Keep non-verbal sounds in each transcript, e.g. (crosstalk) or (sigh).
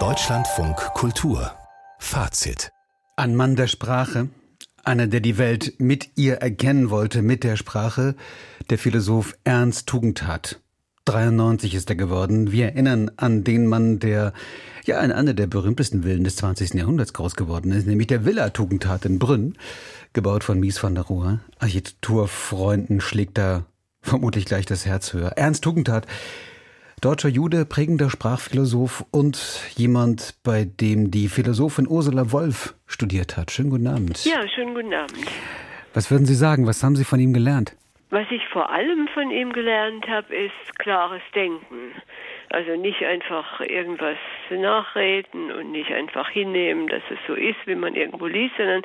Deutschlandfunk Kultur Fazit Ein Mann der Sprache, einer, der die Welt mit ihr erkennen wollte, mit der Sprache, der Philosoph Ernst Tugendhat. 93 ist er geworden. Wir erinnern an den Mann, der ja in einer der berühmtesten Villen des 20. Jahrhunderts groß geworden ist, nämlich der Villa Tugendhat in Brünn, gebaut von Mies van der Rohe. Architekturfreunden schlägt da vermutlich gleich das Herz höher. Ernst Tugendhat Deutscher Jude, prägender Sprachphilosoph und jemand, bei dem die Philosophin Ursula Wolf studiert hat. Schönen guten Abend. Ja, schönen guten Abend. Was würden Sie sagen? Was haben Sie von ihm gelernt? Was ich vor allem von ihm gelernt habe, ist klares Denken. Also nicht einfach irgendwas nachreden und nicht einfach hinnehmen, dass es so ist, wie man irgendwo liest, sondern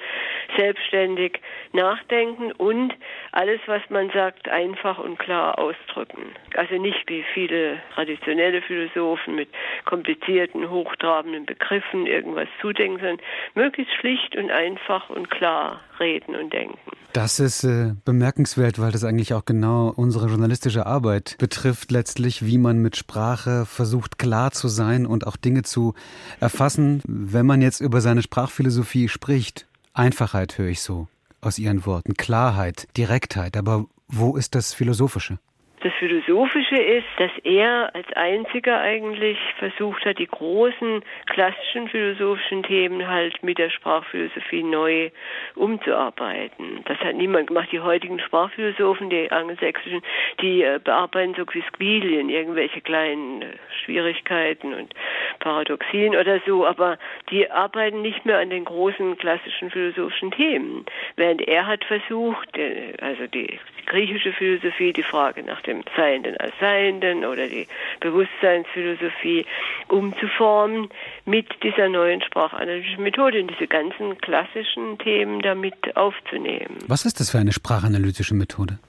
selbstständig nachdenken und alles, was man sagt, einfach und klar ausdrücken. Also nicht wie viele traditionelle Philosophen mit komplizierten, hochtrabenden Begriffen irgendwas zudenken, sondern möglichst schlicht und einfach und klar reden und denken. Das ist äh, bemerkenswert, weil das eigentlich auch genau unsere journalistische Arbeit betrifft, letztlich, wie man mit Sprache versucht, klar zu sein und auch Dinge zu erfassen. Wenn man jetzt über seine Sprachphilosophie spricht, Einfachheit höre ich so aus Ihren Worten, Klarheit, Direktheit, aber wo ist das Philosophische? Das Philosophische ist, dass er als einziger eigentlich versucht hat, die großen klassischen philosophischen Themen halt mit der Sprachphilosophie neu umzuarbeiten. Das hat niemand gemacht. Die heutigen Sprachphilosophen, die angelsächsischen, die äh, bearbeiten so Quisquilien, irgendwelche kleinen Schwierigkeiten und Paradoxien oder so, aber die arbeiten nicht mehr an den großen klassischen philosophischen Themen. Während er hat versucht, äh, also die griechische Philosophie, die Frage nach dem Seienden als Seienden oder die Bewusstseinsphilosophie umzuformen mit dieser neuen sprachanalytischen Methode und diese ganzen klassischen Themen damit aufzunehmen. Was ist das für eine sprachanalytische Methode?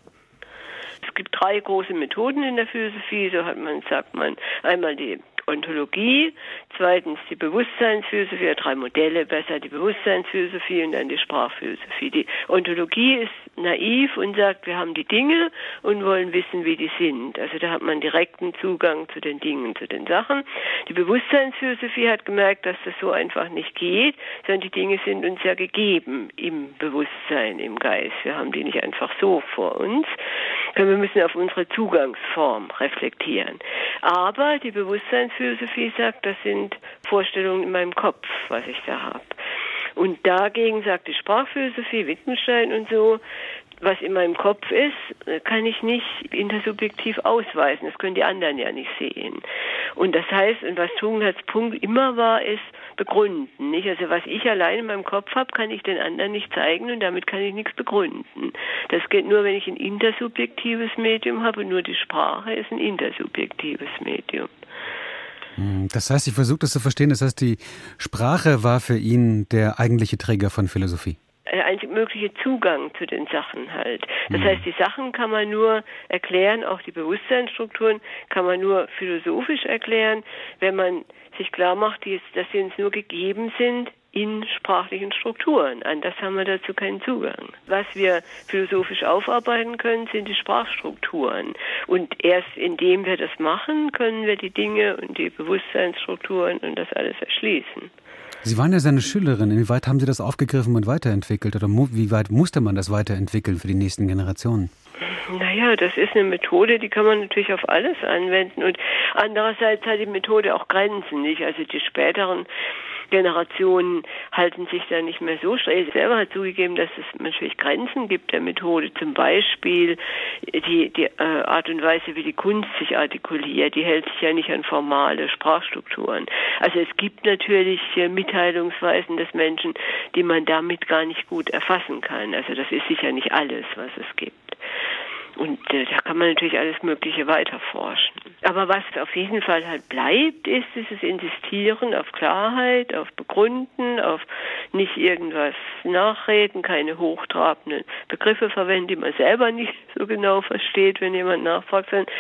Es gibt drei große Methoden in der Philosophie, so hat man, sagt man, einmal die Ontologie, zweitens die Bewusstseinsphilosophie, drei Modelle besser, die Bewusstseinsphilosophie und dann die Sprachphilosophie. Die Ontologie ist naiv und sagt, wir haben die Dinge und wollen wissen, wie die sind. Also da hat man direkten Zugang zu den Dingen, zu den Sachen. Die Bewusstseinsphilosophie hat gemerkt, dass das so einfach nicht geht, sondern die Dinge sind uns ja gegeben im Bewusstsein, im Geist. Wir haben die nicht einfach so vor uns. Wir müssen auf unsere Zugangsform reflektieren. Aber die Bewusstseinsphilosophie sagt, das sind Vorstellungen in meinem Kopf, was ich da habe. Und dagegen sagt die Sprachphilosophie, Wittgenstein und so, was in meinem Kopf ist, kann ich nicht intersubjektiv ausweisen. Das können die anderen ja nicht sehen. Und das heißt, und was Tugendhats Punkt immer war, ist begründen. Nicht? Also was ich allein in meinem Kopf habe, kann ich den anderen nicht zeigen und damit kann ich nichts begründen. Das geht nur, wenn ich ein intersubjektives Medium habe und nur die Sprache ist ein intersubjektives Medium. Hm, das heißt, ich versuche das zu verstehen, das heißt, die Sprache war für ihn der eigentliche Träger von Philosophie der einzig mögliche Zugang zu den Sachen halt. Das mhm. heißt, die Sachen kann man nur erklären, auch die Bewusstseinsstrukturen kann man nur philosophisch erklären, wenn man sich klar macht, dass sie uns nur gegeben sind in sprachlichen Strukturen. Anders haben wir dazu keinen Zugang. Was wir philosophisch aufarbeiten können, sind die Sprachstrukturen. Und erst indem wir das machen, können wir die Dinge und die Bewusstseinsstrukturen und das alles erschließen. Sie waren ja seine Schülerin. Inwieweit haben Sie das aufgegriffen und weiterentwickelt? Oder wie weit musste man das weiterentwickeln für die nächsten Generationen? Naja, das ist eine Methode, die kann man natürlich auf alles anwenden. Und andererseits hat die Methode auch Grenzen, nicht? Also die späteren Generationen halten sich da nicht mehr so streng. Er selber hat zugegeben, dass es natürlich Grenzen gibt der Methode. Zum Beispiel die, die äh, Art und Weise, wie die Kunst sich artikuliert, die hält sich ja nicht an formale Sprachstrukturen. Also es gibt natürlich äh, Mitteilungsweisen des Menschen, die man damit gar nicht gut erfassen kann. Also das ist sicher nicht alles, was es gibt. Und äh, da kann man natürlich alles Mögliche weiterforschen. Aber was auf jeden Fall halt bleibt, ist dieses Insistieren auf Klarheit, auf Begründen, auf nicht irgendwas nachreden, keine hochtrabenden Begriffe verwenden, die man selber nicht (laughs) so genau versteht, wenn jemand nachfragt, sondern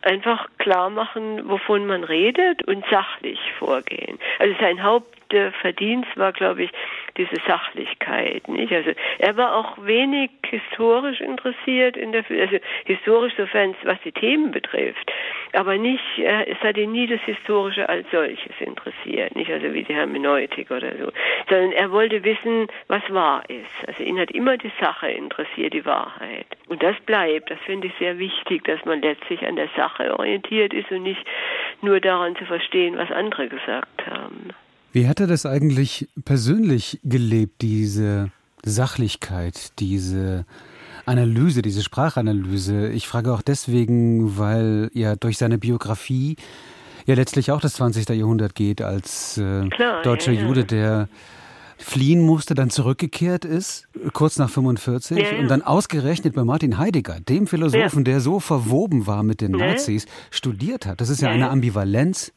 einfach klar machen, wovon man redet und sachlich vorgehen. Also sein Haupt größte Verdienst war, glaube ich, diese Sachlichkeit. Nicht? Also er war auch wenig historisch interessiert in der, also historisch sofern was die Themen betrifft, aber nicht, es hat ihn nie das Historische als solches interessiert, nicht also wie die Hermeneutik oder so, sondern er wollte wissen, was wahr ist. Also ihn hat immer die Sache interessiert, die Wahrheit. Und das bleibt, das finde ich sehr wichtig, dass man letztlich an der Sache orientiert ist und nicht nur daran zu verstehen, was andere gesagt haben. Wie hat er das eigentlich persönlich gelebt, diese Sachlichkeit, diese Analyse, diese Sprachanalyse? Ich frage auch deswegen, weil ja durch seine Biografie ja letztlich auch das 20. Jahrhundert geht als äh, Klar, deutscher ja, ja. Jude, der fliehen musste, dann zurückgekehrt ist, kurz nach 45, ja, und dann ausgerechnet bei Martin Heidegger, dem Philosophen, der so verwoben war mit den Nazis, studiert hat. Das ist ja eine Ambivalenz,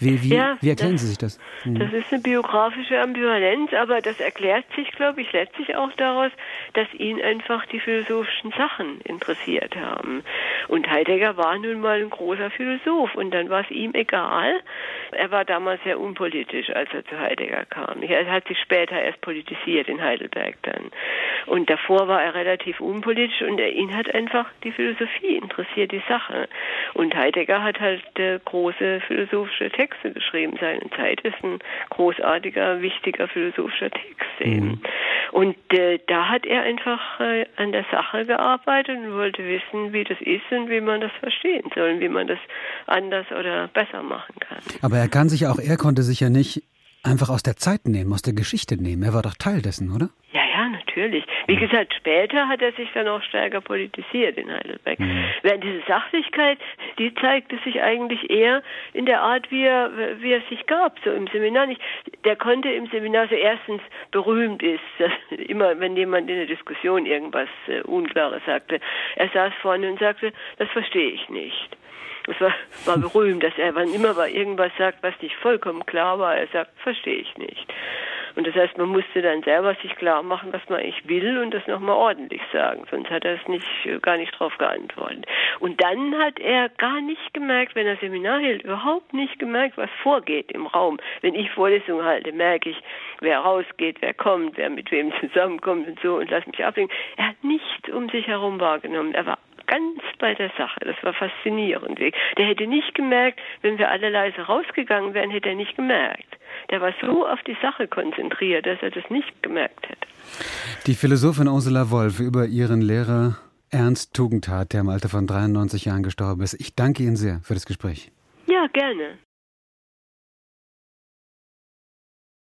wie, wie, ja, wie erklären das, Sie sich das? Hm. Das ist eine biografische Ambivalenz, aber das erklärt sich, glaube ich, letztlich auch daraus, dass ihn einfach die philosophischen Sachen interessiert haben. Und Heidegger war nun mal ein großer Philosoph und dann war es ihm egal. Er war damals sehr unpolitisch, als er zu Heidegger kam. Er hat sich später erst politisiert in Heidelberg dann. Und davor war er relativ unpolitisch und er, ihn hat einfach die Philosophie interessiert, die Sache. Und Heidegger hat halt äh, große philosophische Texte Texte geschrieben. Seine Zeit ist ein großartiger, wichtiger philosophischer Text eben. Mhm. Und äh, da hat er einfach äh, an der Sache gearbeitet und wollte wissen, wie das ist und wie man das verstehen soll und wie man das anders oder besser machen kann. Aber er kann sich auch, er konnte sich ja nicht einfach aus der Zeit nehmen, aus der Geschichte nehmen. Er war doch Teil dessen, oder? Natürlich. Wie gesagt, später hat er sich dann auch stärker politisiert in Heidelberg. Mhm. Während diese Sachlichkeit, die zeigte sich eigentlich eher in der Art, wie er, wie er sich gab, so im Seminar nicht. Der konnte im Seminar so erstens berühmt ist, (laughs) immer wenn jemand in der Diskussion irgendwas äh, Unklares sagte, er saß vorne und sagte, das verstehe ich nicht. Das war, war berühmt, dass er, wann immer er irgendwas sagt, was nicht vollkommen klar war, er sagt, verstehe ich nicht. Und das heißt, man musste dann selber sich klar machen, was man eigentlich will und das nochmal ordentlich sagen. Sonst hat er es nicht, gar nicht drauf geantwortet. Und dann hat er gar nicht gemerkt, wenn er Seminar hält, überhaupt nicht gemerkt, was vorgeht im Raum. Wenn ich Vorlesungen halte, merke ich, wer rausgeht, wer kommt, wer mit wem zusammenkommt und so und lass mich ablenken. Er hat nichts um sich herum wahrgenommen. Er war ganz bei der Sache. Das war faszinierend. Der hätte nicht gemerkt, wenn wir alle leise rausgegangen wären, hätte er nicht gemerkt. Der war so auf die Sache konzentriert, dass er das nicht gemerkt hätte. Die Philosophin Ursula Wolf über ihren Lehrer Ernst Tugendhat, der im Alter von 93 Jahren gestorben ist. Ich danke Ihnen sehr für das Gespräch. Ja, gerne.